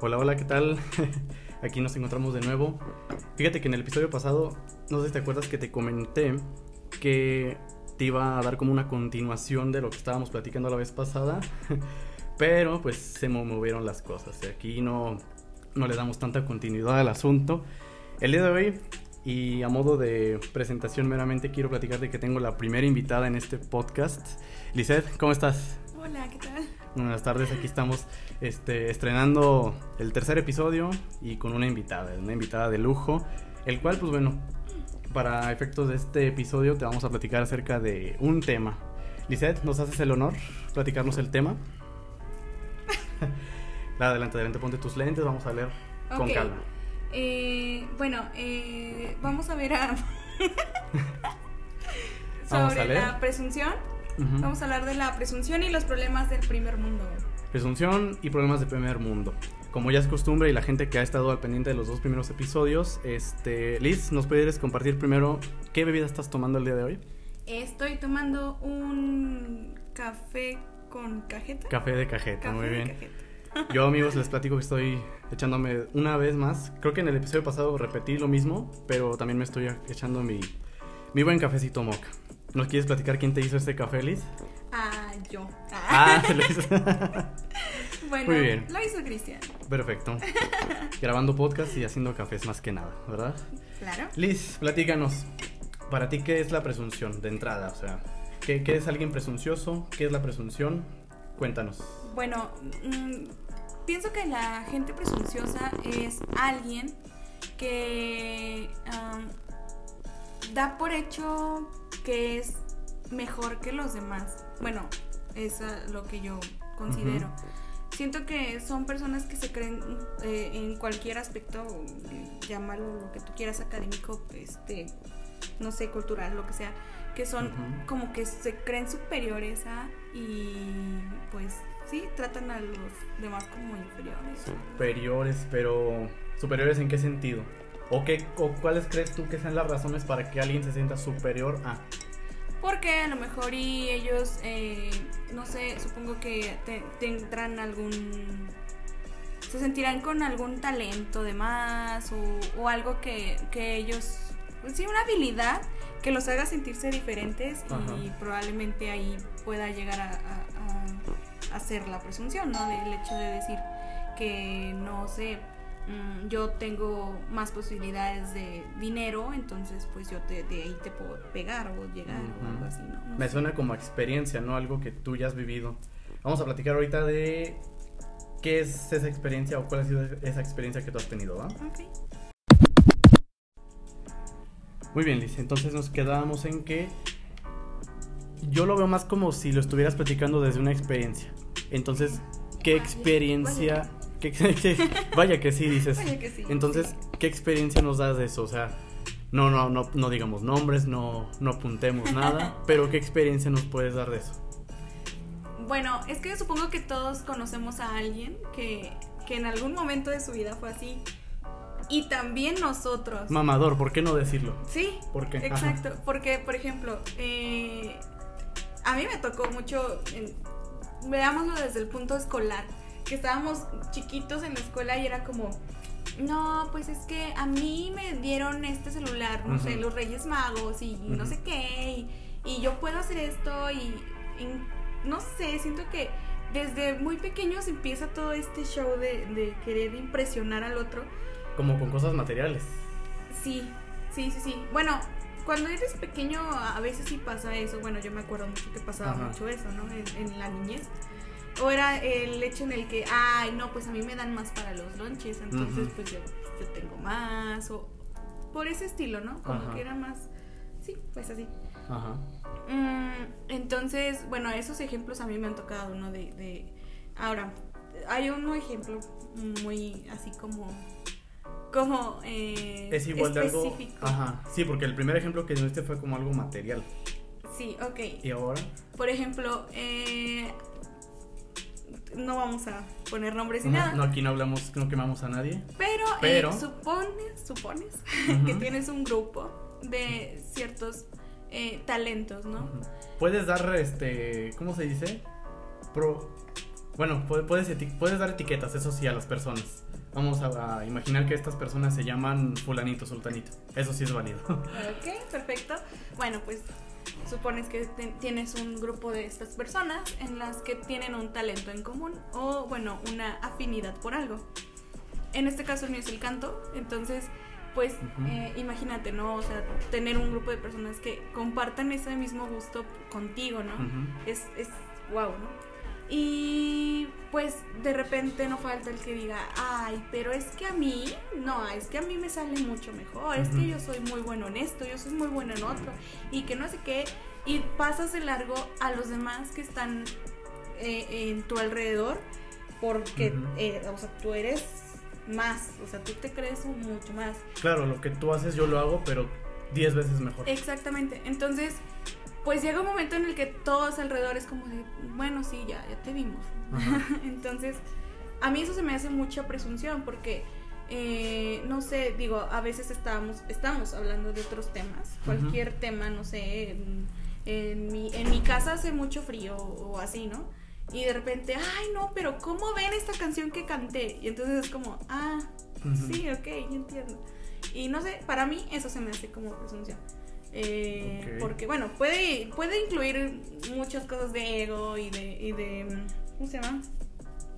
Hola, hola, ¿qué tal? Aquí nos encontramos de nuevo. Fíjate que en el episodio pasado, no sé si te acuerdas que te comenté que te iba a dar como una continuación de lo que estábamos platicando la vez pasada, pero pues se movieron las cosas. Aquí no, no le damos tanta continuidad al asunto. El día de hoy, y a modo de presentación meramente, quiero platicar de que tengo la primera invitada en este podcast. Lizeth, ¿cómo estás? Hola, ¿qué tal? Buenas tardes, aquí estamos este, estrenando el tercer episodio y con una invitada, una invitada de lujo, el cual, pues bueno, para efectos de este episodio te vamos a platicar acerca de un tema. Lisette, ¿nos haces el honor platicarnos el tema? adelante, adelante, ponte tus lentes, vamos a leer con calma. Eh, bueno, eh, vamos a ver a... Vamos sobre a leer. la presunción. Vamos a hablar de la presunción y los problemas del primer mundo. Presunción y problemas de primer mundo. Como ya es costumbre y la gente que ha estado al pendiente de los dos primeros episodios, este, Liz, ¿nos puedes compartir primero qué bebida estás tomando el día de hoy? Estoy tomando un café con cajeta. Café de cajeta, Café muy de bien. cajeta. Yo amigos les platico que estoy echándome una vez más. Creo que en el episodio pasado repetí lo mismo, pero también me estoy echando mi, mi buen cafecito moca. ¿Nos quieres platicar quién te hizo este café, Liz? Ah, yo. Ah, lo hizo. bueno, muy bien. lo hizo Cristian. Perfecto. Grabando podcast y haciendo cafés más que nada, ¿verdad? Claro. Liz, platícanos. Para ti, ¿qué es la presunción de entrada? O sea, ¿qué, qué es alguien presuncioso? ¿Qué es la presunción? Cuéntanos. Bueno, mm, pienso que la gente presunciosa es alguien que da por hecho que es mejor que los demás. Bueno, es lo que yo considero. Siento que son personas que se creen eh, en cualquier aspecto, llámalo lo que tú quieras, académico, este, no sé, cultural, lo que sea, que son como que se creen superiores a y pues sí, tratan a los demás como inferiores. Superiores, pero ¿superiores en qué sentido? ¿O, qué, o cuáles crees tú que sean las razones para que alguien se sienta superior a? Porque a lo mejor y ellos, eh, no sé, supongo que te- tendrán algún... Se sentirán con algún talento de más o, o algo que, que ellos... pues sí, una habilidad que los haga sentirse diferentes y probablemente ahí pueda llegar a, a, ser la presunción, ¿no? Del hecho de decir que, no sé, mm, yo tengo más posibilidades de dinero, entonces pues yo te- de ahí te puedo pegar o llegar o algo así, ¿no? No Me sé. suena como experiencia, ¿no? Algo que tú ya has vivido. Vamos a platicar ahorita de qué es esa experiencia o cuál ha sido esa experiencia que tú has tenido, ¿va? Ok. Muy bien, Liz. Entonces nos quedábamos en que yo lo veo más como si lo estuvieras platicando desde una experiencia. Entonces, ¿qué experiencia? Qué- qué- vaya que sí, dices. Vaya que sí, Entonces. ¿qué experiencia nos das de eso? O sea, no, no, no, no digamos nombres, no, no apuntemos nada, pero ¿qué experiencia nos puedes dar de eso? Bueno, es que supongo que todos conocemos a alguien que, que en algún momento de su vida fue así. Y también nosotros. Mamador, ¿por qué no decirlo? Sí, ¿Por qué? Ajá. exacto. Porque, por ejemplo, eh, a mí me tocó mucho, en- veámoslo desde el punto escolar, que estábamos chiquitos en la escuela y era como, no, pues es que a mí me dieron este celular, no sé, los Reyes Magos y no sé qué, y, y yo puedo hacer esto y, y no sé, siento que desde muy pequeños empieza todo este show de, de querer impresionar al otro. Como con cosas materiales. Sí, sí, sí, sí. Bueno, cuando eres pequeño a veces sí pasa eso. Bueno, yo me acuerdo mucho que pasaba Ajá. mucho eso, ¿no? En, en la niñez. O era el hecho en el que, ay, no, pues a mí me dan más para los lonches, entonces pues yo, yo tengo más. O por ese estilo, ¿no? Como Ajá. que era más... Sí, pues así. Ajá. Mm, entonces, bueno, esos ejemplos a mí me han tocado, ¿no? De, de... Ahora, hay un ejemplo muy así como... Como... eh, Es igual de algo. específico. Ajá. Sí, porque el primer ejemplo que diste fue como algo material. Sí, ok. Y ahora. Por ejemplo, eh, no vamos a poner nombres ni No, nada. no, aquí no hablamos, no quemamos a nadie. Pero, eh, supones, supones que tienes un grupo de ciertos eh, talentos, ¿no? Puedes dar, este, ¿cómo se dice? Pro, bueno, pu- puedes, puedes dar etiquetas, eso sí, a las personas. Vamos a, a imaginar que estas personas se llaman fulanito, sultanito. Eso sí es válido. Ok, perfecto. Bueno, pues supones que tienes un grupo de estas personas en las que tienen un talento en común o, bueno, una afinidad por algo. En este caso el mío es el canto, entonces, pues eh, imagínate, ¿no? O sea, tener un grupo de personas que compartan ese mismo gusto contigo, ¿no? Es, es wow, ¿no? Y pues de repente no falta el que diga, ay, pero es que a mí, no, es que a mí me sale mucho mejor, es que yo soy muy bueno en esto, yo soy muy bueno en otro, y que no sé qué, y pasas de largo a los demás que están eh, en tu alrededor, porque, eh, o sea, tú eres más, o sea, tú te crees mucho más. Claro, lo que tú haces yo lo hago, pero 10 veces mejor. Exactamente. Entonces, pues llega un momento en el que todos alrededor es como de, bueno, sí, ya, ya te vimos. Entonces, a mí eso se me hace mucha presunción porque, eh, no sé, digo, a veces estamos, estamos hablando de otros temas, cualquier tema, no sé, en, en mi, en mi casa hace mucho frío o así, ¿no? Y de repente, ay, no, pero ¿cómo ven esta canción que canté? Y entonces es como, ah, sí, ok, ya entiendo. Y no sé, para mí eso se me hace como presunción. Eh. Porque, bueno, puede, puede incluir muchas cosas de ego y de, y de. ¿Cómo se llama?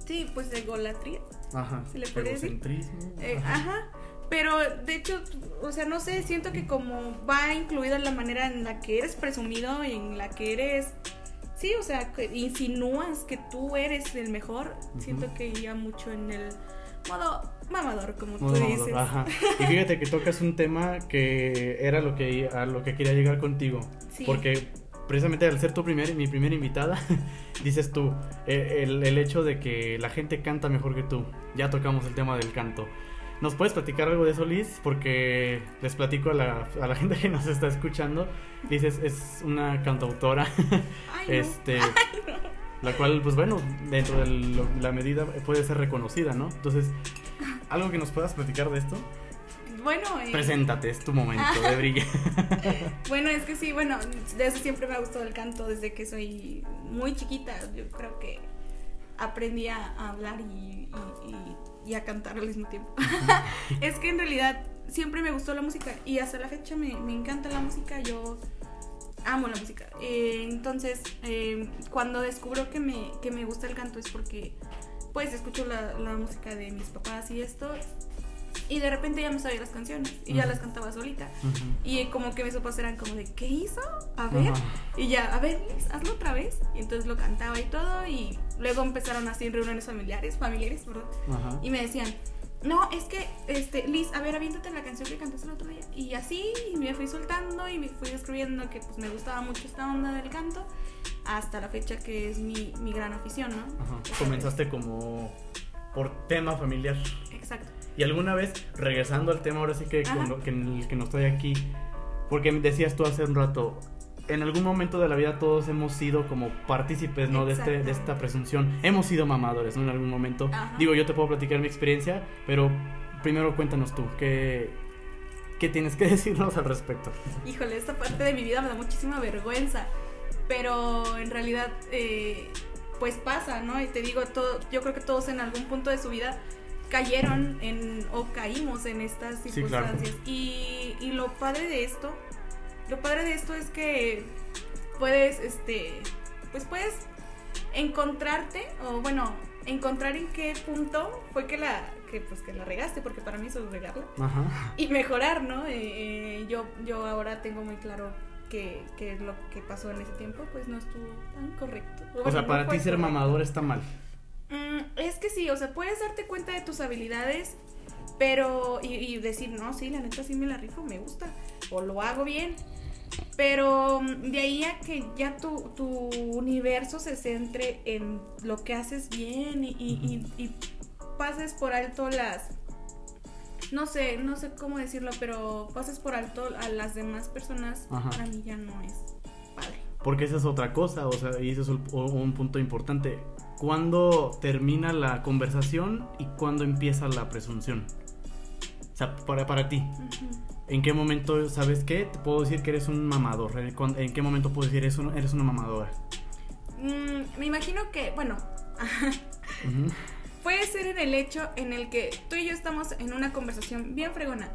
Sí, pues de egolatría. Ajá. ¿Se le puede decir? Eh, Ajá. ajá. Pero de hecho, o sea, no sé, siento que como va incluida la manera en la que eres presumido y en la que eres. Sí, o sea, que insinúas que tú eres el mejor. Siento que iría mucho en el modo mamador, como tú mamador, dices. Ajá. Y fíjate que tocas un tema que era lo que a lo que quería llegar contigo. Sí. Porque precisamente al ser tu primer, mi primera invitada, dices tú, eh, el, el hecho de que la gente canta mejor que tú. Ya tocamos el tema del canto. ¿Nos puedes platicar algo de eso, Liz? Porque les platico a la, a la gente que nos está escuchando. Dices, es una cantautora. Ay, no. este la cual pues bueno dentro de la medida puede ser reconocida no entonces algo que nos puedas platicar de esto Bueno, eh, preséntate es tu momento de brillar bueno, es que sí, bueno, desde siempre me ha gustado el canto, desde que soy muy chiquita. Yo creo que aprendí a a hablar y, y- y- y a cantar al mismo tiempo. es que en realidad siempre me gustó la música y hasta la fecha me, me encanta la música. Yo amo la música. Eh, entonces, eh, cuando descubro que me, que me gusta el canto es porque pues escucho la, la música de mis papás y esto. Y de repente ya me sabía las canciones y ya las cantaba solita. Y como que mis papás eran como de, ¿qué hizo? A ver. Y ya, a ver, Liz, hazlo otra vez. Y entonces lo cantaba y todo. Y luego empezaron así en reuniones familiares, familiares, perdón. Y me decían, no, es que, este, Liz, a ver, aviéntate la canción que cantaste el otro día. Y así me fui soltando y me fui descubriendo que pues me gustaba mucho esta onda del canto. Hasta la fecha que es mi, mi gran afición, ¿no? Ajá. Comenzaste como por tema familiar Exacto. y alguna vez regresando al tema ahora sí que, con Ajá. lo- que no estoy aquí porque me decías tú hace un rato en algún momento de la vida todos hemos sido como partícipes ¿no? de, este, de esta presunción hemos sido mamadores ¿no? en algún momento Ajá. digo yo te puedo platicar mi experiencia pero primero cuéntanos tú qué, qué tienes que decirnos al respecto Híjole, esta parte de mi vida me da muchísima vergüenza, pero en realidad, eh, pues pasa, ¿no? Y te digo, todo, yo creo que todos en algún punto de su vida cayeron en o caímos en estas Sí, claro. circunstancias. y, y lo padre de esto, lo padre de esto es que puedes, este, pues puedes encontrarte, o bueno, encontrar en qué punto fue que la, que pues que la regaste, porque para mí eso es regarla Ajá. y mejorar, ¿no? Eh, eh, yo, yo ahora tengo muy claro que, que lo que pasó en ese tiempo pues no estuvo tan correcto. O Bueno, sea, para ti ser correcto. mamador está mal. Mm, es que sí, o sea, puedes darte cuenta de tus habilidades, pero y, y decir, no, sí, la neta sí me la rifo, me gusta, o lo hago bien. Pero mm, de ahí a que ya tu, tu universo se centre en lo que haces bien y, y- y- y pases por alto las... No sé, no sé cómo decirlo, pero pases por alto a las demás personas, Ajá. para mí ya no es padre. Porque esa es otra cosa, o sea, y ese es un, un punto importante. ¿Cuándo termina la conversación y cuándo empieza la presunción? Sea, para, para ti. ¿En qué momento, sabes qué? Te puedo decir que eres un mamador. ¿En qué momento puedo decir eres, un, eres una mamadora? Mm, me imagino que, bueno, puede ser en el hecho en el que tú y yo estamos en una conversación bien fregona,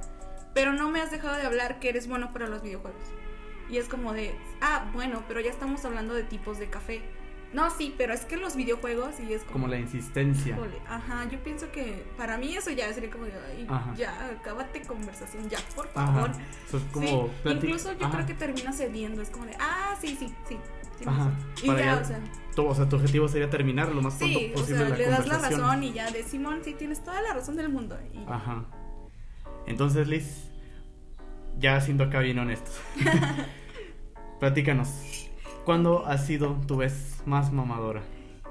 pero no me has dejado de hablar que eres bueno para los videojuegos. Y es como de, ah, bueno, pero ya estamos hablando de tipos de café. No, sí, pero es que los videojuegos y es como... Como la insistencia. ajá, yo pienso que para mí eso ya sería como de, ay, ya, acábate conversación, ya, por favor. Eso es como sí, incluso yo creo que termina cediendo, es como de, ah, sí, sí, sí. ajá. Y ya, o sea... Tu, o sea, tu objetivo sería terminar lo más pronto posible o sea, le das la razón y ya de Simón, sí, tienes toda la razón del mundo. Ajá. Entonces, Liz, ya siendo acá bien honestos, platícanos, ¿cuándo ha sido tu vez más mamadora?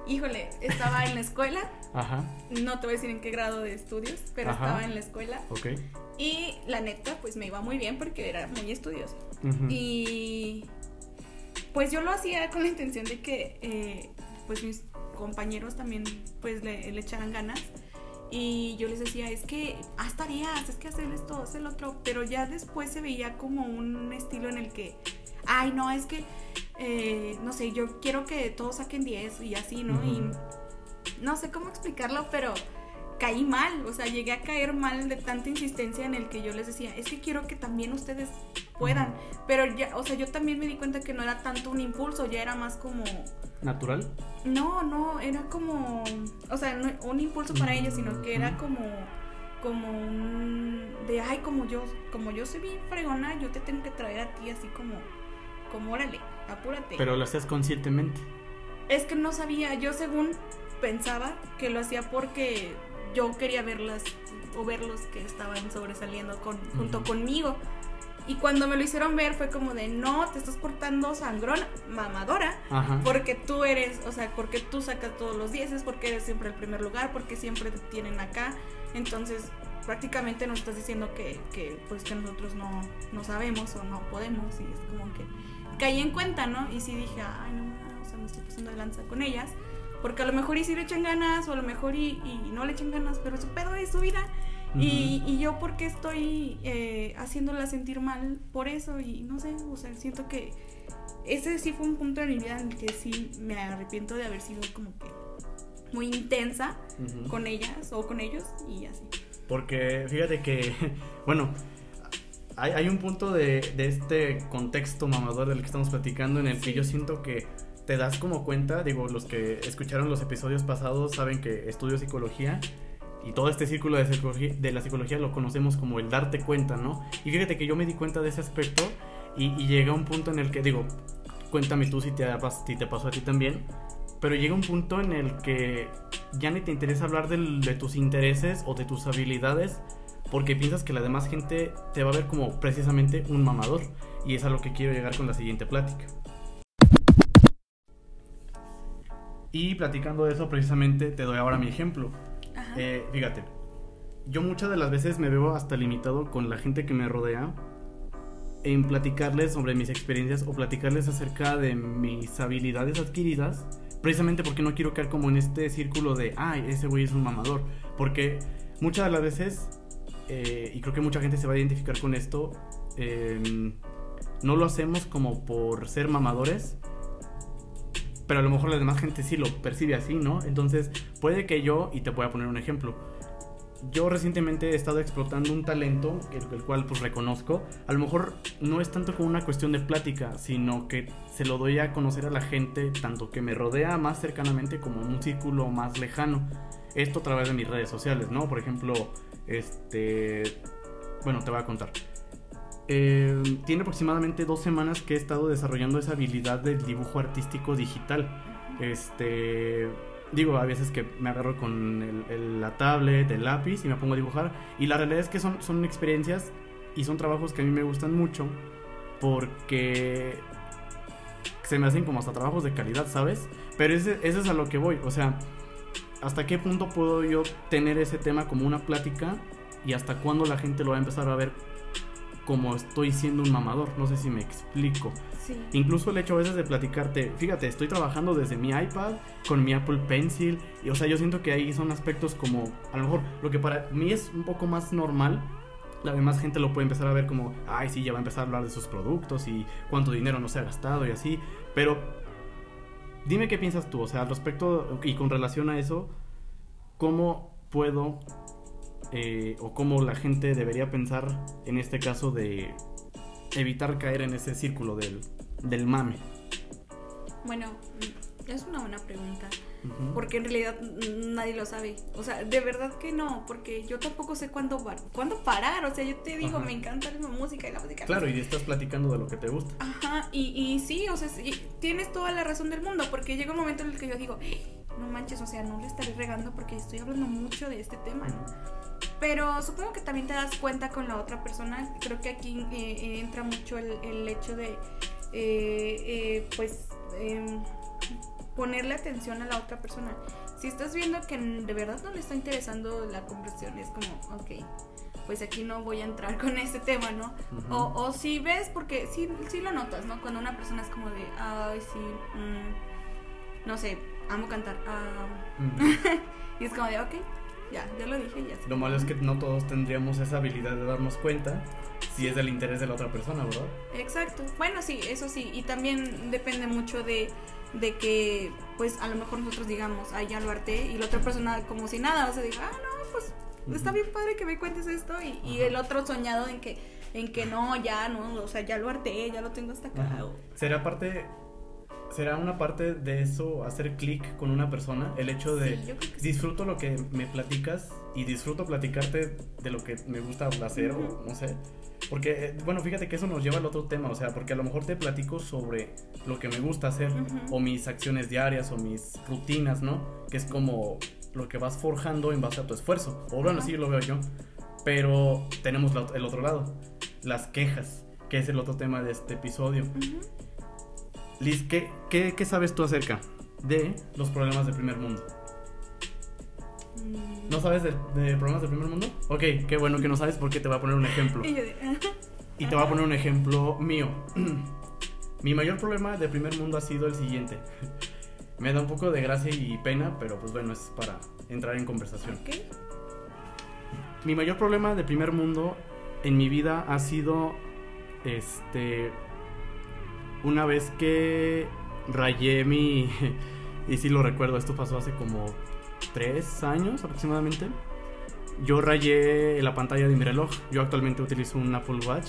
Híjole, estaba en la escuela. Ajá. No te voy a decir en qué grado de estudios, pero estaba en la escuela. Ok. Y la neta, pues me iba muy bien porque era muy estudiosa. Y pues yo lo hacía con la intención de que eh, pues mis compañeros también pues le, le echaran ganas y yo les decía, es que haz tareas, es que hacer esto, hacer el otro, pero ya después se veía como un estilo en el que, ay, no, es que, eh, no sé, yo quiero que todos saquen 10 y así, ¿no? Y no sé cómo explicarlo, pero caí mal, o sea, llegué a caer mal de tanta insistencia en el que yo les decía, es que quiero que también ustedes puedan, pero ya, o sea, yo también me di cuenta que no era tanto un impulso, ya era más como natural? No, no, era como, o sea, no un impulso para ella, sino que era como como un de ay, como yo, como yo soy bien fregona, yo te tengo que traer a ti así como como órale, apúrate. Pero lo hacías conscientemente. Es que no sabía, yo según pensaba que lo hacía porque yo quería verlas o verlos que estaban sobresaliendo con, junto conmigo. Y cuando me lo hicieron ver fue como de, no, te estás portando sangrón, mamadora, porque tú eres, o sea, porque tú sacas todos los dieces, porque eres siempre el primer lugar, porque siempre te tienen acá. Entonces, prácticamente nos estás diciendo que, que pues que nosotros no, no sabemos o no podemos y es como que caí en cuenta, ¿no? Y sí dije, ay, no, o sea, me estoy pasando de lanza con ellas, porque a lo mejor y sí le echan ganas o a lo mejor y, y no le echan ganas, pero su pedo es su vida. Y, yo porque estoy eh, haciéndola sentir mal por eso y no sé, o sea, siento que ese sí fue un punto de mi vida en el que sí me arrepiento de haber sido como que muy intensa con ellas o con ellos y así. Porque fíjate que, bueno, hay, hay un punto de, de, este contexto mamador del que estamos platicando en el que yo siento que te das como cuenta, digo, los que escucharon los episodios pasados saben que estudio psicología y todo este círculo de, de la psicología lo conocemos como el darte cuenta, ¿no? Y fíjate que yo me di cuenta de ese aspecto y, y llega un punto en el que, digo, cuéntame tú si te, si te pasó a ti también, pero llega un punto en el que ya ni te interesa hablar de tus intereses o de tus habilidades porque piensas que la demás gente te va a ver como precisamente un mamador. Y es a lo que quiero llegar con la siguiente plática. Y platicando de eso, precisamente te doy ahora mi ejemplo. Eh, fíjate, yo muchas de las veces me veo hasta limitado con la gente que me rodea en platicarles sobre mis experiencias o platicarles acerca de mis habilidades adquiridas, precisamente porque no quiero caer como en este círculo de, ay, ese güey es un mamador, porque muchas de las veces, eh, y creo que mucha gente se va a identificar con esto, em, no lo hacemos como por ser mamadores, pero a lo mejor la demás gente sí lo percibe así, ¿no? Entonces, puede que yo, y te voy a poner un ejemplo, yo recientemente he estado explotando un talento, el, cual pues reconozco, a lo mejor no es tanto como una cuestión de plática, sino que se lo doy a conocer a la gente, tanto que me rodea más cercanamente como en un círculo más lejano. Esto a través de mis redes sociales, ¿no? Por ejemplo, este... Bueno, te voy a contar. Eh, tiene aproximadamente dos semanas que he estado desarrollando esa habilidad del dibujo artístico digital. Este. Digo, a veces que me agarro con la tablet, el lápiz y me pongo a dibujar. Y la realidad es que son, son experiencias y son trabajos que a mí me gustan mucho porque se me hacen como hasta trabajos de calidad, ¿sabes? Pero ese es a lo que voy. O sea, ¿hasta qué punto puedo yo tener ese tema como una plática y hasta cuándo la gente lo va a empezar a ver como estoy siendo un mamador. No sé si me explico. Sí. Incluso el hecho a veces de platicarte, fíjate, estoy trabajando desde mi iPad con mi Apple Pencil. Y o sea, yo siento que ahí son aspectos como, a lo mejor, lo que para mí es un poco más normal. La demás gente lo puede empezar a ver como, ay, sí, ya va a empezar a hablar de sus productos y cuánto dinero no se ha gastado y así. Pero dime qué piensas tú, o sea, al respecto y con relación a eso, ¿cómo puedo eh, o cómo la gente debería pensar en este caso de evitar caer en ese círculo del, del mame? Bueno, es una buena pregunta. Porque en realidad nadie lo sabe. O sea, de verdad que no. Porque yo tampoco sé cuándo, cuándo parar. O sea, yo te digo, Ajá. me encanta la música y la música. Claro, y estás platicando de lo que te gusta. Ajá, y, y sí, o sea, sí, tienes toda la razón del mundo. Porque llega un momento en el que yo digo, no manches, o sea, no le estaré regando porque estoy hablando mucho de este tema, ¿no? Pero supongo que también te das cuenta con la otra persona. Creo que aquí eh, entra mucho el, el hecho de, eh, eh, pues, em, ponerle atención a la otra persona. Si estás viendo que de verdad no le está interesando la conversación, es como, ok, pues aquí no voy a entrar con este tema, ¿no? O, o si ves, porque sí, sí lo notas, ¿no? Cuando una persona es como de, ay, sí, mm, no sé, amo cantar. ah". Ujú. y es como de, ok, ya, ya lo dije, ya sé. Lo malo es que no todos tendríamos esa habilidad de darnos cuenta si es del interés de la otra persona, ¿verdad? Exacto. Bueno, sí, eso sí. Y también depende mucho de, de que, pues, a lo mejor nosotros digamos, ay, ya lo harté, y la otra persona como si nada, o sea, diga, ah, no, pues, está bien padre que me cuentes esto, y, y el otro soñado en que, en que no, ya, no, o sea, ya lo harté, ya lo tengo hasta acá. Ajá. ¿Será parte, será una parte de eso hacer clic con una persona? El hecho de sí. disfruto lo que me platicas y disfruto platicarte de lo que me gusta hacer o no sé. Porque, eh, bueno, fíjate que eso nos lleva al otro tema, o sea, porque a lo mejor te platico sobre lo que me gusta hacer o mis acciones diarias o mis rutinas, ¿no? Que es como lo que vas forjando en base a tu esfuerzo. O bueno, Ajá. así lo veo yo. Pero tenemos la- el otro lado, las quejas, que es el otro tema de este episodio. Ujú. Liz, ¿qué, qué, qué sabes tú acerca de los problemas del primer mundo? ¿No sabes de, de problemas del primer mundo? Ok, qué bueno que no sabes porque te voy a poner un ejemplo. Y de, Y te voy a poner un ejemplo mío. Mi mayor problema de primer mundo ha sido el siguiente. Me da un poco de gracia y pena, pero pues bueno, es para entrar en conversación. ok. Mi mayor problema de primer mundo en mi vida ha sido este una vez que rayé mi y sí lo recuerdo, esto pasó hace como tres años aproximadamente. Yo rayé la pantalla de mi reloj. Yo actualmente utilizo un Apple Watch.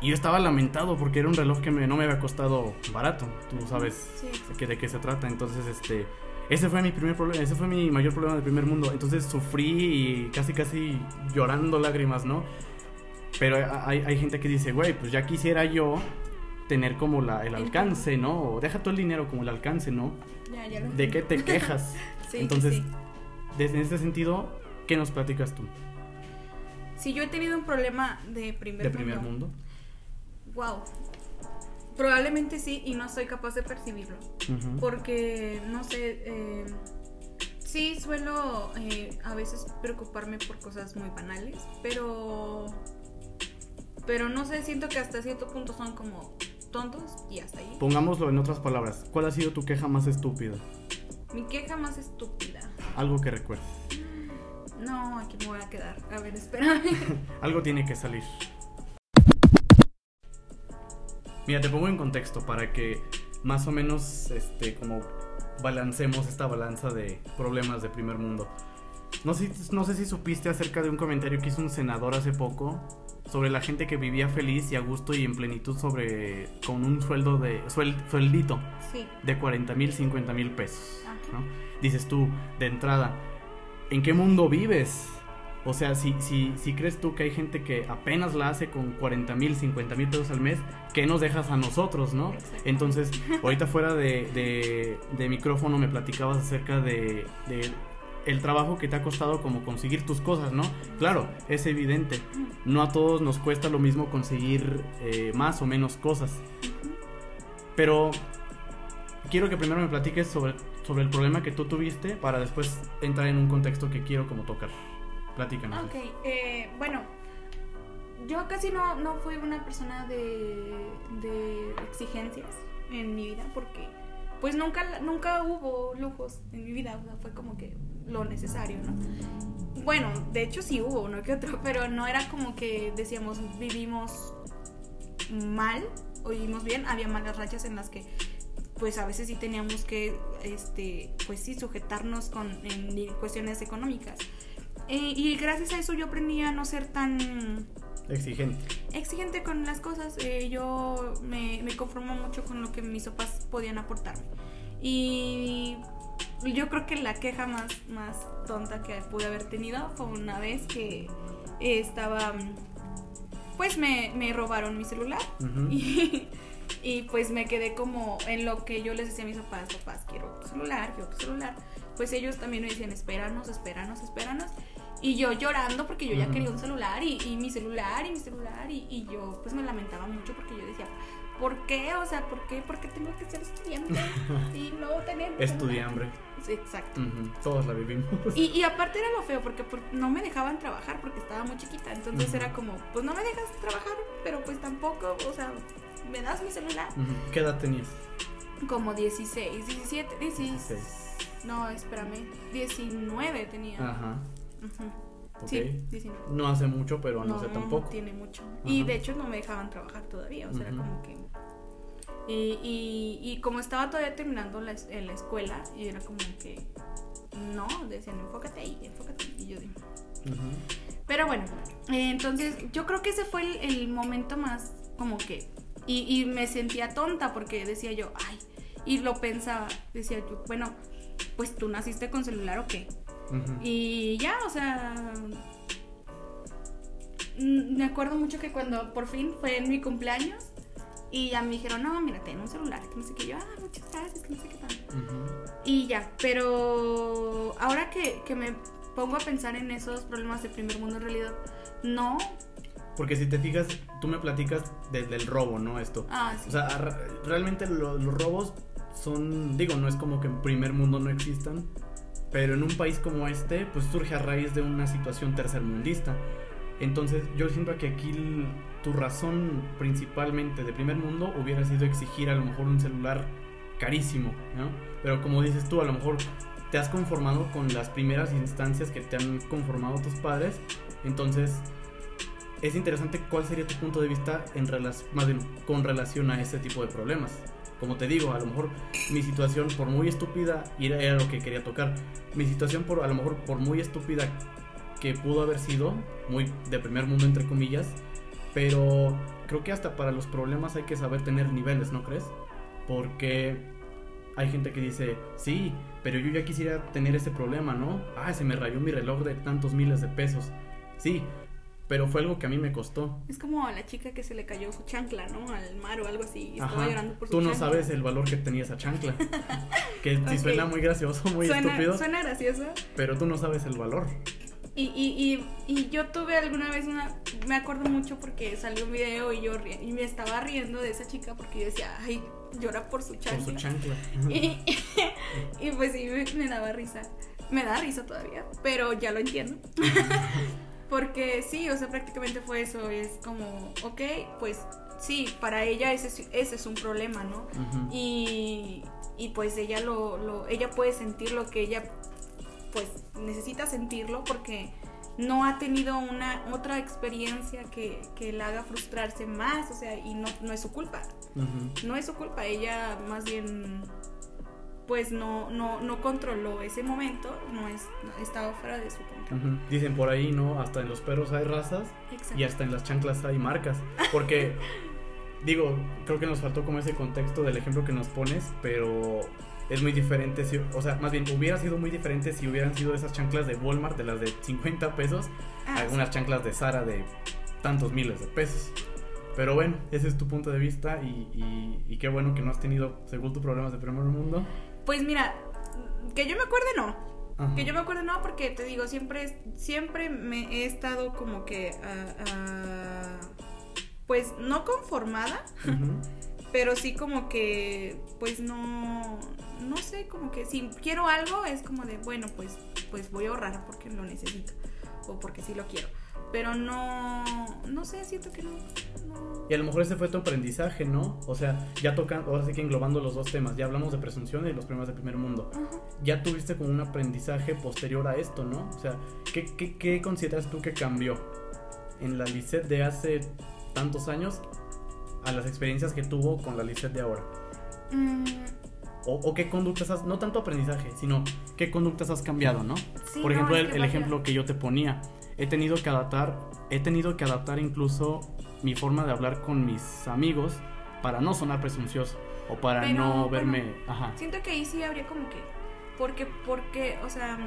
Y yo estaba lamentado porque era un reloj que me- no me había costado barato. Tú sabes Sí. que de qué se trata. Entonces, este, ese fue mi primer problema, ese fue mi mayor problema del primer mundo. Entonces sufrí y casi, casi llorando lágrimas, ¿no? Pero hay, hay gente que dice, güey, pues ya quisiera yo tener como la, el alcance, ¿no? O deja todo el dinero como el alcance, ¿no? Ya, ya lo ¿De qué te quejas? Sí, Entonces, sí. desde ese sentido, ¿qué nos platicas tú Si yo he tenido un problema de primer de primer mundo, mundo? wow. Probablemente sí y no soy capaz de percibirlo. Porque, no sé, eh, sí suelo eh, a veces preocuparme por cosas muy banales, pero... Pero no sé, siento que hasta cierto punto son como tontos y hasta ahí. Pongámoslo en otras palabras. ¿Cuál ha sido tu queja más estúpida? Mi queja más estúpida. Algo que recuerdes. No, aquí me voy a quedar. A ver, espérame. Algo tiene que salir. Mira, te pongo en contexto para que más o menos este como balancemos esta balanza de problemas de primer mundo. No sé, no sé si supiste acerca de un comentario que hizo un senador hace poco sobre la gente que vivía feliz y a gusto y en plenitud sobre con un sueldo de suel- sueldito Sí. de 40 mil, 50 mil pesos. Ajá. ¿no? Dices tú, de entrada, ¿en qué mundo vives? O sea, si, si, si crees tú que hay gente que apenas la hace con 40 mil, 50 mil pesos al mes, ¿qué nos dejas a nosotros, no? Entonces, ahorita fuera de, de, de micrófono me platicabas acerca de, de el trabajo que te ha costado como conseguir tus cosas, ¿no? Claro, es evidente. No a todos nos cuesta lo mismo conseguir eh, más o menos cosas. Pero quiero que primero me platiques sobre, sobre el problema que tú tuviste para después entrar en un contexto que quiero como tocar. Platícanos. Ok, eh, bueno, yo casi no, no fui una persona de, de exigencias en mi vida porque pues nunca, nunca hubo lujos en mi vida, o sea, fue como que lo necesario, ¿no? Bueno, de hecho sí hubo uno que otro, pero no era como que decíamos vivimos mal o vivimos bien, había malas rachas en las que pues a veces sí teníamos que, este, pues sí, sujetarnos con en cuestiones económicas. Eh, y gracias a eso yo aprendí a no ser tan exigente. Exigente con las cosas. Eh, yo me, me conformo mucho con lo que mis papás podían aportarme. Y yo creo que la queja más, más tonta que pude haber tenido fue una vez que estaba, pues me, me robaron mi celular. y, y pues me quedé como en lo que yo les decía a mis papás, papás, quiero tu celular, quiero tu celular. Pues ellos también me decían, espéranos, espéranos, espéranos. Y yo llorando porque yo ya quería un celular y, y, mi celular y mi celular y, y, yo pues me lamentaba mucho porque yo decía, ¿por qué? O sea, ¿por qué? ¿Por qué tengo que ser estudiante y no tener... Estudiambre. Sí, exacto. Todos la vivimos. Y, y, aparte era lo feo porque no me dejaban trabajar porque estaba muy chiquita. Entonces era como, pues no me dejas trabajar, pero pues tampoco, o sea, ¿me das mi celular? ¿Qué edad tenías? Como 16, 17, 16. No, espérame, 19 tenía. Ajá. Sí, 19. No hace mucho, pero no, sé tampoco. No tiene mucho. Y de hecho no me dejaban trabajar todavía, o sea, era como que... Y, y, y, como estaba todavía terminando la, en la escuela, y era como que... No, decían, enfócate ahí, enfócate. Y yo digo... Pero bueno, eh, entonces yo creo que ese fue el, el momento más como que y, y, me sentía tonta porque decía yo, ay, y lo pensaba, decía yo, bueno, pues tú naciste con celular o qué. Y ya, o sea, me acuerdo mucho que cuando por fin fue en mi cumpleaños y ya me dijeron, no, mira, ten un celular, que no sé qué, yo, ah, muchas gracias, que no sé qué tanto. Y ya, pero ahora que, que me pongo a pensar en esos problemas de primer mundo en realidad, no, porque si te fijas, tú me platicas del robo, ¿no? Esto. Ah, sí. O sea, realmente los robos son, digo, no es como que en primer mundo no existan, pero en un país como este, pues surge a raíz de una situación tercermundista. Entonces yo siento que aquí tu razón principalmente de primer mundo hubiera sido exigir a lo mejor un celular carísimo, ¿no? Pero como dices tú, a lo mejor te has conformado con las primeras instancias que te han conformado tus padres, entonces es interesante cuál sería tu punto de vista en más con relación a ese tipo de problemas. Como te digo, a lo mejor mi situación, por muy estúpida, y era, lo que quería tocar, mi situación, por, a lo mejor por muy estúpida que pudo haber sido, muy de primer mundo entre comillas, pero creo que hasta para los problemas hay que saber tener niveles, ¿no crees? Porque hay gente que dice, sí, pero yo ya quisiera tener ese problema, ¿no? Ah, se me rayó mi reloj de tantos miles de pesos. Sí, pero fue algo que a mí me costó. Es como a la chica que se le cayó su chancla, ¿no? Al mar o algo así. Y estaba llorando por su Tú no sabes el valor que tenía esa chancla. que si suena muy gracioso, muy estúpido. Suena gracioso. Pero tú no sabes el valor. Y, y, y, y, yo tuve alguna vez una. Me acuerdo mucho porque salió un video y yo y me estaba riendo de esa chica porque yo decía, ay, llora por su chancla. Por su chancla. y, y, pues sí, me, me daba risa. Me da risa todavía, pero ya lo entiendo. Porque sí, o sea, prácticamente fue eso. Es como, ok, pues sí, para ella ese, ese es un problema, ¿no? y, y, pues ella lo, lo, ella puede sentir lo que ella pues necesita sentirlo porque no ha tenido una otra experiencia que, que la haga frustrarse más, o sea, y no, no es su culpa. No es su culpa, ella más bien pues no, no, no controló ese momento, no, es, estaba fuera de su control. Dicen por ahí, ¿no? Hasta en los perros hay razas y hasta en las chanclas hay marcas. Porque, digo, creo que nos faltó como ese contexto del ejemplo que nos pones, pero es muy diferente, si, o sea, más bien hubiera sido muy diferente si hubieran sido esas chanclas de Walmart, de las de 50 pesos, ah, algunas chanclas de Sara de tantos miles de pesos. Pero bueno, ese es tu punto de vista y, y qué bueno que no has tenido, según tus problemas de primer mundo, pues mira, que yo me acuerde no. Que yo me acuerde no, porque te digo, siempre, siempre me he estado como que, uh, uh, pues no conformada, pero sí como que, pues no, no sé, como que si quiero algo es como de, bueno, pues, pues voy a ahorrar porque lo necesito o porque sí lo quiero pero no, no sé, siento que no. Y a lo mejor ese fue tu aprendizaje, ¿no? O sea, ya tocando, ahora sí que englobando los dos temas, ya hablamos de presunción y los problemas de primer mundo. Ya tuviste como un aprendizaje posterior a esto, ¿no? O sea, ¿qué, qué, qué consideras tú que cambió en la Lisette de hace tantos años a las experiencias que tuvo con la Lisette de ahora? Mm, O, o qué conductas has, no tanto aprendizaje, sino qué conductas has cambiado, ¿no? sí, Por ejemplo, el, ejemplo que yo te ponía, he tenido que adaptar, he tenido que adaptar incluso mi forma de hablar con mis amigos para no sonar presuncioso o para Pero, no bueno, verme, ajá. Siento que ahí sí habría como que. Porque, porque, o sea,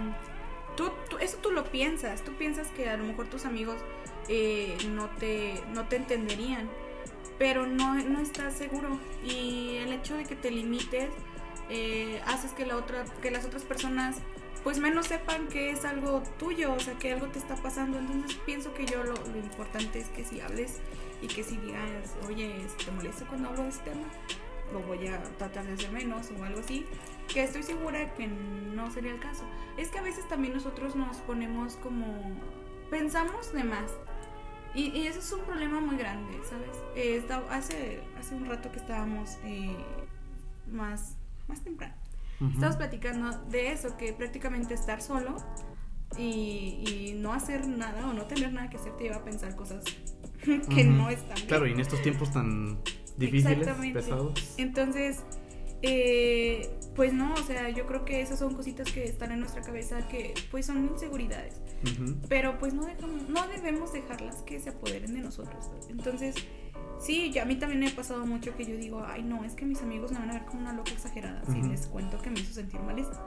tú, tú- eso tú lo piensas. Tú piensas que a lo mejor tus amigos eh, no, te, no te entenderían. Pero no, no estás seguro. Y el hecho de que te limites eh, haces que, la otra, que las otras personas pues menos sepan que es algo tuyo, o sea, que algo te está pasando. Entonces pienso que yo lo, lo importante es que si hables y que si digas, oye, ¿te molesta cuando hablo de este tema? Lo voy a tratar de hacer menos o algo así. Que estoy segura que no sería el caso. Es que a veces también nosotros nos ponemos como... Pensamos de más. Y, y ese es un problema muy grande, ¿sabes? Eh, esta- hace, hace un rato que estábamos eh, más, más temprano. Estamos platicando de eso, que prácticamente estar solo y, y no hacer nada o no tener nada que hacer te lleva a pensar cosas que no están bien. Claro, y en estos tiempos tan difíciles, pesados. Entonces, eh, pues no, o sea, yo creo que esas son cositas que están en nuestra cabeza que pues son inseguridades. Pero pues no, dejamos- no debemos dejarlas que se apoderen de nosotros. Entonces, sí, ya a mí también me ha pasado mucho que yo digo, ay no, es que mis amigos me van a ver como una loca exagerada si les cuento que me hizo sentir mal esto.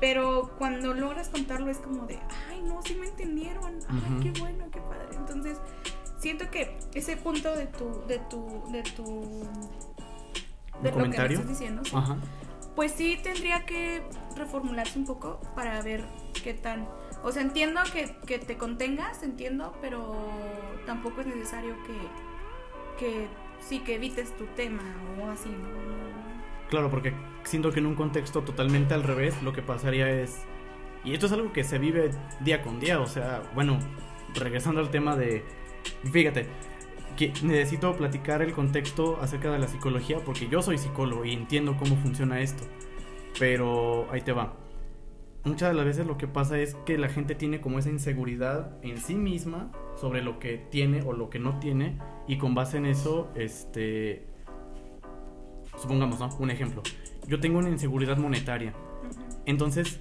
Pero cuando logras contarlo es como de, ay no, sí me entendieron, ay qué bueno, qué padre. Entonces, siento que ese punto de tu, de tu, de tu... De lo que me estás diciendo, sí, Ajá. pues sí tendría que reformularse un poco para ver qué tan... O sea, entiendo que, que te contengas, entiendo, pero tampoco es necesario que, que sí, que evites tu tema o así, ¿no? Claro, porque siento que en un contexto totalmente al revés, lo que pasaría es. Y esto es algo que se vive día con día, o sea, bueno, regresando al tema de. Fíjate, que necesito platicar el contexto acerca de la psicología porque yo soy psicólogo y entiendo cómo funciona esto. Pero ahí te va. Muchas de las veces lo que pasa es que la gente tiene como esa inseguridad en sí misma sobre lo que tiene o lo que no tiene y con base en eso, este, supongamos, ¿no? Un ejemplo. Yo tengo una inseguridad monetaria. Entonces,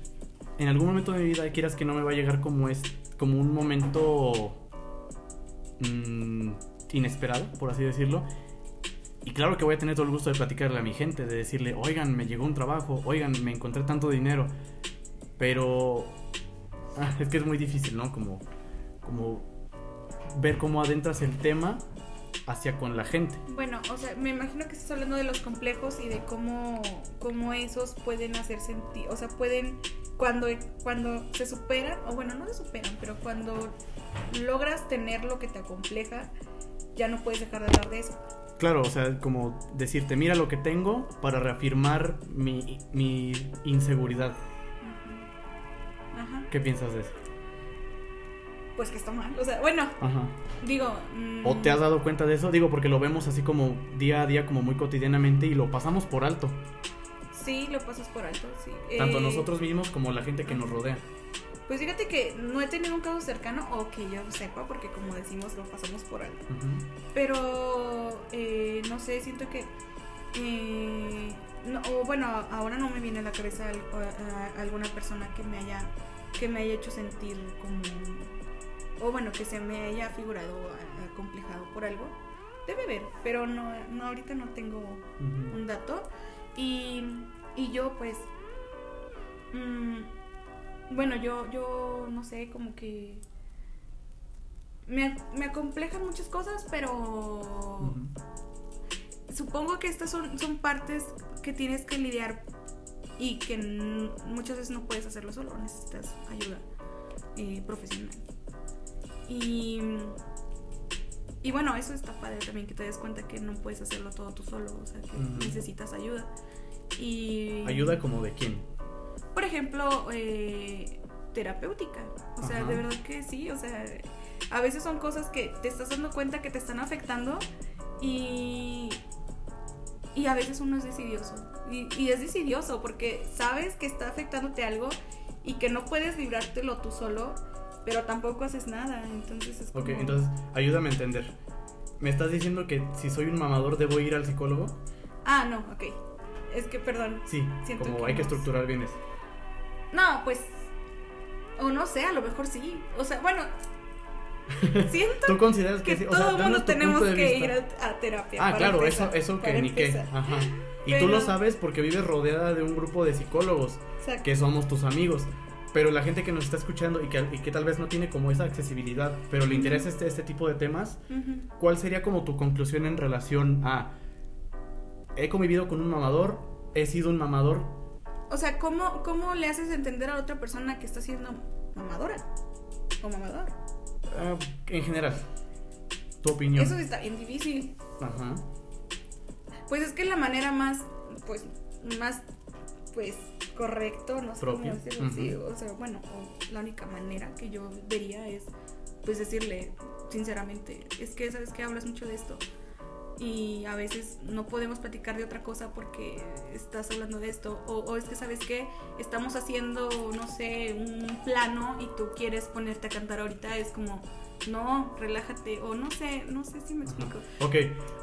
en algún momento de mi vida, quieras que no me va a llegar como es, como un momento mm, inesperado, por así decirlo. Y claro que voy a tener todo el gusto de platicarle a mi gente, de decirle, oigan, me llegó un trabajo, oigan, me encontré tanto dinero. Pero ah, es que es muy difícil, ¿no? Como, como ver cómo adentras el tema hacia con la gente. Bueno, o sea, me imagino que estás hablando de los complejos y de cómo, cómo esos pueden hacer sentir, o sea, pueden, cuando, cuando se superan, o bueno, no se superan, pero cuando logras tener lo que te acompleja, ya no puedes dejar de hablar de eso. Claro, o sea, como decirte, mira lo que tengo para reafirmar mi, mi inseguridad. ¿Qué piensas de eso? Pues que está mal. O sea, bueno, Ajá. digo. mm, ¿O te has dado cuenta de eso? Digo, porque lo vemos así como día a día, como muy cotidianamente y lo pasamos por alto. Sí, lo pasas por alto, sí. Tanto Eh, nosotros mismos como la gente que nos rodea. Pues fíjate que no he tenido un caso cercano o que yo sepa, porque como decimos, lo pasamos por alto. Pero, eh, no sé, siento que... eh, no, o bueno, ahora no me viene a la cabeza alguna persona que me haya que me haya hecho sentir como o bueno que se me haya figurado acomplejado por algo debe haber pero no, no ahorita no tengo un dato. Y, y yo pues mm, bueno yo yo no sé como que me, me acomplejan muchas cosas pero supongo que estas son, son partes que tienes que lidiar y que muchas veces no puedes hacerlo solo, necesitas ayuda eh, profesional. Y, y bueno, eso está padre también, que te des cuenta que no puedes hacerlo todo tú solo, o sea, que necesitas ayuda. Y, ¿Ayuda como de quién? por ejemplo, eh, terapéutica. O sea, Ajá. de verdad que sí, o sea, A veces son cosas que te estás dando cuenta que te están afectando y, y a veces uno es decidioso. Y, y es decidioso porque sabes que está afectándote algo y que no puedes librártelo tú solo, pero tampoco haces nada. Entonces es como... Ok, entonces ayúdame a entender. ¿Me estás diciendo que si soy un mamador debo ir al psicólogo? Ah, no, ok. Es que, perdón. Sí, Siento como que hay que estructurar bien eso. No, pues... O no sé, a lo mejor sí. O sea, bueno... Siento ¿Tú consideras que, que sí? O sea, todo el mundo tenemos que vista. ir a, a terapia. Ah, claro, eso, eso que ni qué. Ajá. Y Pero- tú lo sabes porque vives rodeada de un grupo de psicólogos Exacto. que somos tus amigos. Pero la gente que nos está escuchando y que, y que tal vez no tiene como esa accesibilidad, pero le interesa este, este tipo de temas. ¿cuál sería como tu conclusión en relación a he convivido con un mamador, he sido un mamador? O sea, ¿cómo, ¿cómo le haces entender a otra persona que está siendo mamadora? O mamador. Ah, en general, tu opinión. Eso está bien difícil. Ajá. Pues es que la manera más, pues, más, pues, correcto, no sé Propia. cómo decirlo o sea, bueno, o la única manera que yo vería es, pues, decirle, sinceramente, es que, ¿sabes que Hablas mucho de esto y a veces no podemos platicar de otra cosa porque estás hablando de esto, o, o es que, ¿sabes qué? Estamos haciendo, no sé, un plano y tú quieres ponerte a cantar ahorita, es como, no, relájate, o no sé, no sé si me explico. Ok,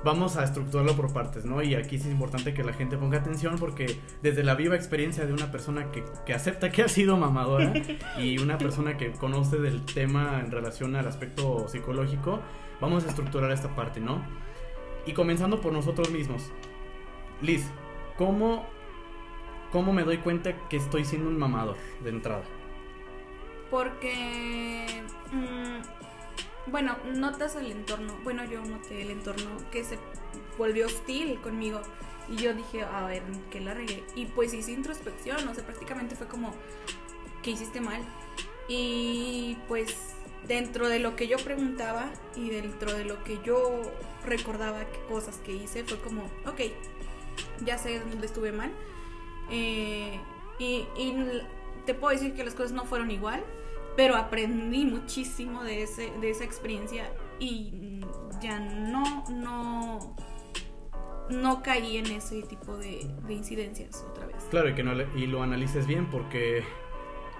vamos a estructurarlo por partes, ¿no? Y aquí es importante que la gente ponga atención porque desde la viva experiencia de una persona que, que acepta que ha sido mamadora y una persona que conoce del tema en relación al aspecto psicológico, vamos a estructurar esta parte, ¿no? Y comenzando por nosotros mismos. Liz, ¿cómo, cómo me doy cuenta que estoy siendo un mamador de entrada? Porque, mm, bueno, notas el entorno. Bueno, yo noté el entorno que se volvió hostil conmigo. Y yo dije, a ver, ¿qué la regué? Y pues hice introspección, o sea, prácticamente fue como, ¿qué hiciste mal? Y pues dentro de lo que yo preguntaba y dentro de lo que yo recordaba que cosas que hice, fue como, ok, ya sé dónde estuve mal. Eh, y, y te puedo decir que las cosas no fueron igual, pero aprendí muchísimo de, ese, de esa experiencia y ya no, no, no caí en ese tipo de, de incidencias otra vez. Claro, y que no le- y lo analices bien porque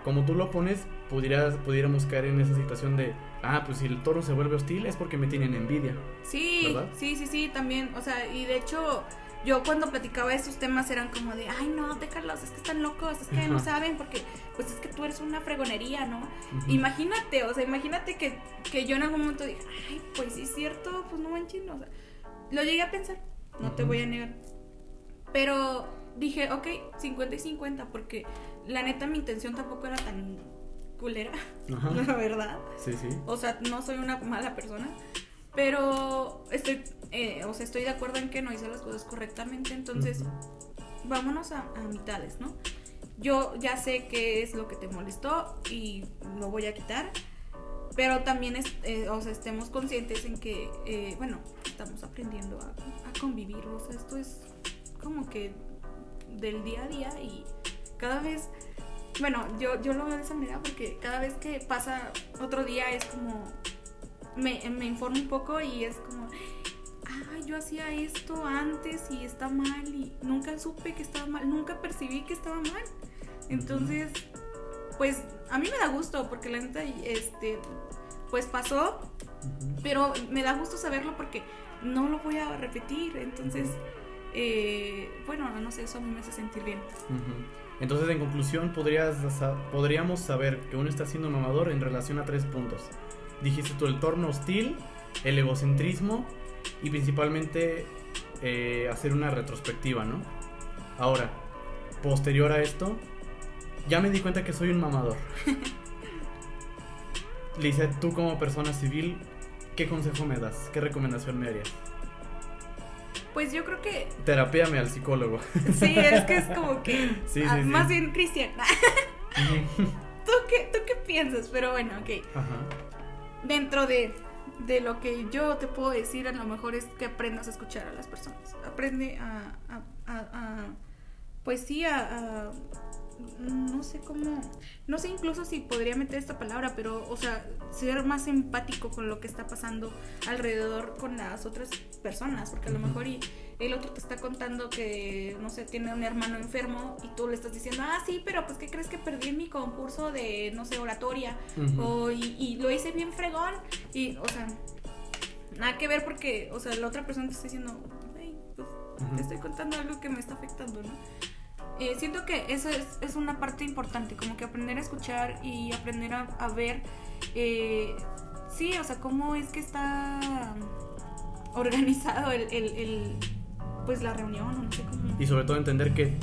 como tú lo pones, pudieras, pudiéramos caer en esa situación de, ah, pues si el toro se vuelve hostil es porque me tienen envidia. Sí, ¿Verdad? sí, sí, sí, también, o sea, y de hecho yo cuando platicaba de estos temas eran como de, ay no, déjalos, es que están locos, es que no saben, porque pues es que tú eres una fregonería, ¿no? Imagínate, o sea, imagínate que, que yo en algún momento dije, ay, pues sí es cierto, pues no manches, o sea, lo llegué a pensar, no te voy a negar. Pero dije, ok, 50 y 50, porque la neta mi intención tampoco era tan culera, la verdad. Sí, sí. O sea, no soy una mala persona, pero estoy, eh, o sea, estoy de acuerdo en que no hice las cosas correctamente, entonces vámonos a, a mitades, ¿no? Yo ya sé qué es lo que te molestó y lo voy a quitar, pero también, es, eh, o sea, estemos conscientes en que, eh, bueno, estamos aprendiendo a, a convivir, o sea, esto es como que del día a día y cada vez, bueno, yo, yo lo veo de esa manera porque cada vez que pasa otro día es como, me, me informo un poco y es como, ah, yo hacía esto antes y está mal y nunca supe que estaba mal, nunca percibí que estaba mal. Entonces, pues a mí me da gusto porque la neta, este, pues pasó, pero me da gusto saberlo porque no lo voy a repetir. Entonces, eh, bueno, no sé, eso a mí me hace sentir bien. Entonces, en conclusión, podrías, podríamos saber que uno está siendo mamador en relación a tres puntos. Dijiste tú el torno hostil, el egocentrismo y principalmente eh, hacer una retrospectiva, ¿no? Ahora, posterior a esto, ya me di cuenta que soy un mamador. Lisa, tú como persona civil, ¿qué consejo me das? ¿Qué recomendación me harías? Pues yo creo que Terapéame al psicólogo. sí, es que es como que Sí, ah, sí, sí. más bien Cristian. ¿Tú qué, ¿Tú qué piensas? Pero bueno, ok. Ajá. Dentro de, de lo que yo te puedo decir, a lo mejor es que aprendas a escuchar a las personas. Aprende a, a- a- a- pues sí, a, no sé cómo, no sé incluso si podría meter esta palabra, pero, o sea, ser más empático con lo que está pasando alrededor con las otras personas, porque a lo mejor y el otro te está contando que, no sé, tiene un hermano enfermo y tú le estás diciendo, ah, sí, pero pues, ¿qué crees que perdí en mi concurso de, no sé, oratoria? O, y, y lo hice bien fregón, y, o sea, nada que ver porque, o sea, la otra persona te está diciendo, "Güey, pues, te estoy contando algo que me está afectando, ¿no? Eh, siento que eso es, es una parte importante, como que aprender a escuchar y aprender a, a ver, eh, sí, o sea, cómo es que está organizado el, el- el, pues la reunión, o no sé cómo. Y sobre todo entender que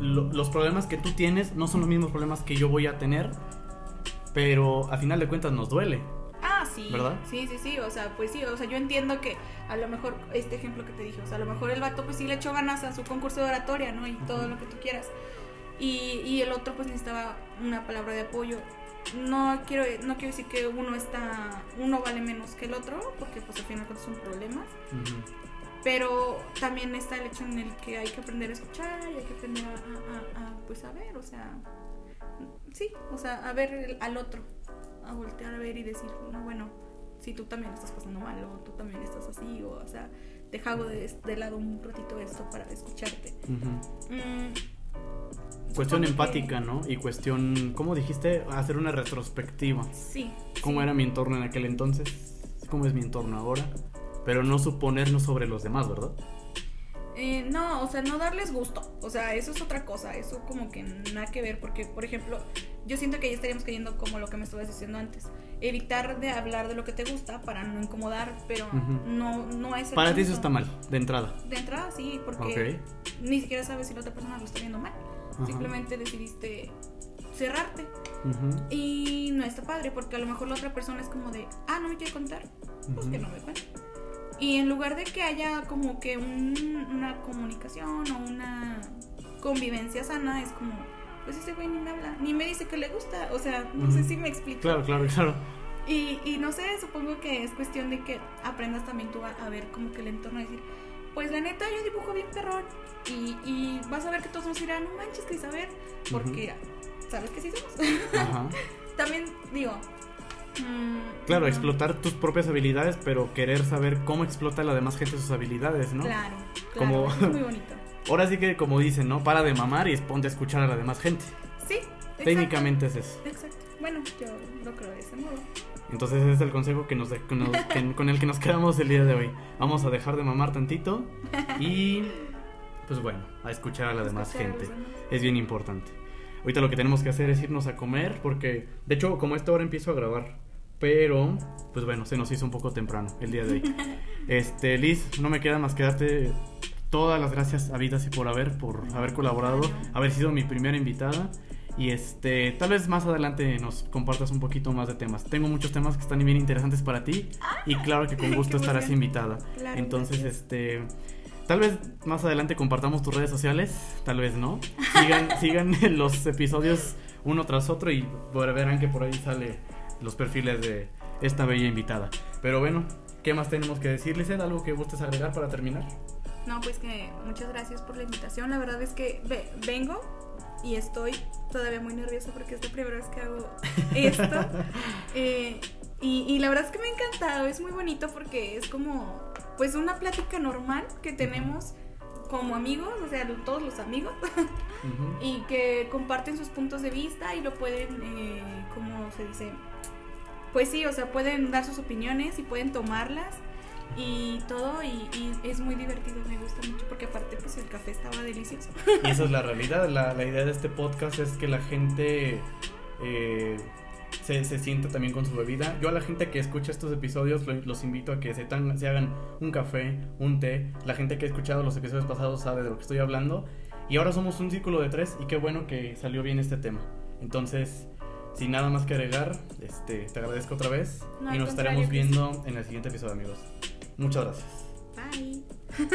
lo- los problemas que tú tienes no son los mismos problemas que yo voy a tener, pero a final de cuentas nos duele. Ah, sí. ¿Verdad? Sí, sí, sí. O sea, pues sí. O sea, yo entiendo que a lo mejor, este ejemplo que te dije, o sea, a lo mejor el vato pues sí le echó ganas a su concurso de oratoria, ¿no? Y todo lo que tú quieras. Y, y el otro pues necesitaba una palabra de apoyo. No quiero, no quiero decir que uno está, uno vale menos que el otro, porque pues al final de cuentas son problemas. Ujú. Pero también está el hecho en el que hay que aprender a escuchar y hay que aprender a, a- a- a, pues a ver, o sea, sí, o sea, a ver el- al otro, a voltear a ver y decir, no, bueno, si tú también estás pasando mal o tú también estás así, o, o sea, deja de, de lado un ratito esto para escucharte. Mm, Cuestión que- empática, ¿no? Y cuestión, ¿cómo dijiste? Hacer una retrospectiva. Sí. ¿Cómo sí. era mi entorno en aquel entonces? ¿Cómo es mi entorno ahora? Pero no suponernos sobre los demás, ¿verdad? Eh, no, o sea, no darles gusto. O sea, eso es otra cosa. Eso como que nada que ver. Porque, por ejemplo, yo siento que ya estaríamos cayendo como lo que me estabas diciendo antes. Evitar de hablar de lo que te gusta para no incomodar, pero no, no es el Para ti eso está mal, de entrada. De entrada sí, porque ni siquiera sabes si la otra persona lo está viendo mal. Simplemente decidiste cerrarte. Y no está padre, porque a lo mejor la otra persona es como de, ah, no me quiere contar, pues que no me cuente. Y en lugar de que haya como que un- una comunicación o una convivencia sana, es como, pues ese güey ni me habla, ni me dice que le gusta. O sea, no sé si me explico. Claro, claro, claro. Y, y no sé, supongo que es cuestión de que aprendas también tú a, a ver como que el entorno, decir, pues la neta yo dibujo bien perrón. Y, y vas a ver que todos nos dirán, no manches, Cris, a ver, porque sabes que sí somos. Ajá. también digo, Claro, mm, explotar tus propias habilidades, pero querer saber cómo explota la demás gente sus habilidades, ¿no? Claro, claro, Como- es muy bonito. Ahora sí que, como dicen, ¿no? Para de mamar y ponte a escuchar a la demás gente. Sí, exacto, Técnicamente es eso. Exacto. Bueno, yo lo creo de ese modo. Entonces ese es el consejo que nos, que nos- que- con el que nos quedamos el día de hoy. Vamos a dejar de mamar tantito y pues bueno, a escuchar a la demás gente. Es bien importante. Ahorita lo que tenemos que hacer es irnos a comer porque de hecho como a esta hora empiezo a grabar, pero pues bueno, se nos hizo un poco temprano el día de hoy. Este, Liz, no me queda más que darte todas las gracias habidas y por haber por haber colaborado, haber sido mi primera invitada. Y este, tal vez más adelante nos compartas un poquito más de temas. Tengo muchos temas que están bien interesantes para ti y claro que con gusto estarás invitada. Claro, Entonces, gracias. este, tal vez más adelante compartamos tus redes sociales, tal vez no. Sigan, sigan los episodios uno tras otro y verán que por ahí sale los perfiles de esta bella invitada. Pero bueno, ¿qué más tenemos que decir, Lizeth? ¿Algo que gustes agregar para terminar? No, pues que muchas gracias por la invitación. La verdad es que ve- vengo y estoy todavía muy nerviosa porque es la primera vez que hago esto. Eh, y, y la verdad es que me ha encantado. Es muy bonito porque es como, pues, una plática normal que tenemos como amigos, o sea, todos los amigos, Ujú. y que comparten sus puntos de vista y lo pueden, eh, ¿cómo se dice? Pues sí, o sea, pueden dar sus opiniones y pueden tomarlas y todo y, es muy divertido, me gusta mucho porque aparte pues el café estaba delicioso. Y esa es la realidad. La, idea de este podcast es que la gente eh, se, se sienta también con su bebida. Yo a la gente que escucha estos episodios lo- los invito a que se, tan- se hagan un café, un té. La gente que ha escuchado los episodios pasados sabe de lo que estoy hablando. Y ahora somos un círculo de tres y qué bueno que salió bien este tema. Entonces, sin nada más que agregar, este, te agradezco otra vez No, y nos estaremos viendo en el siguiente episodio, amigos. Muchas gracias. Bye.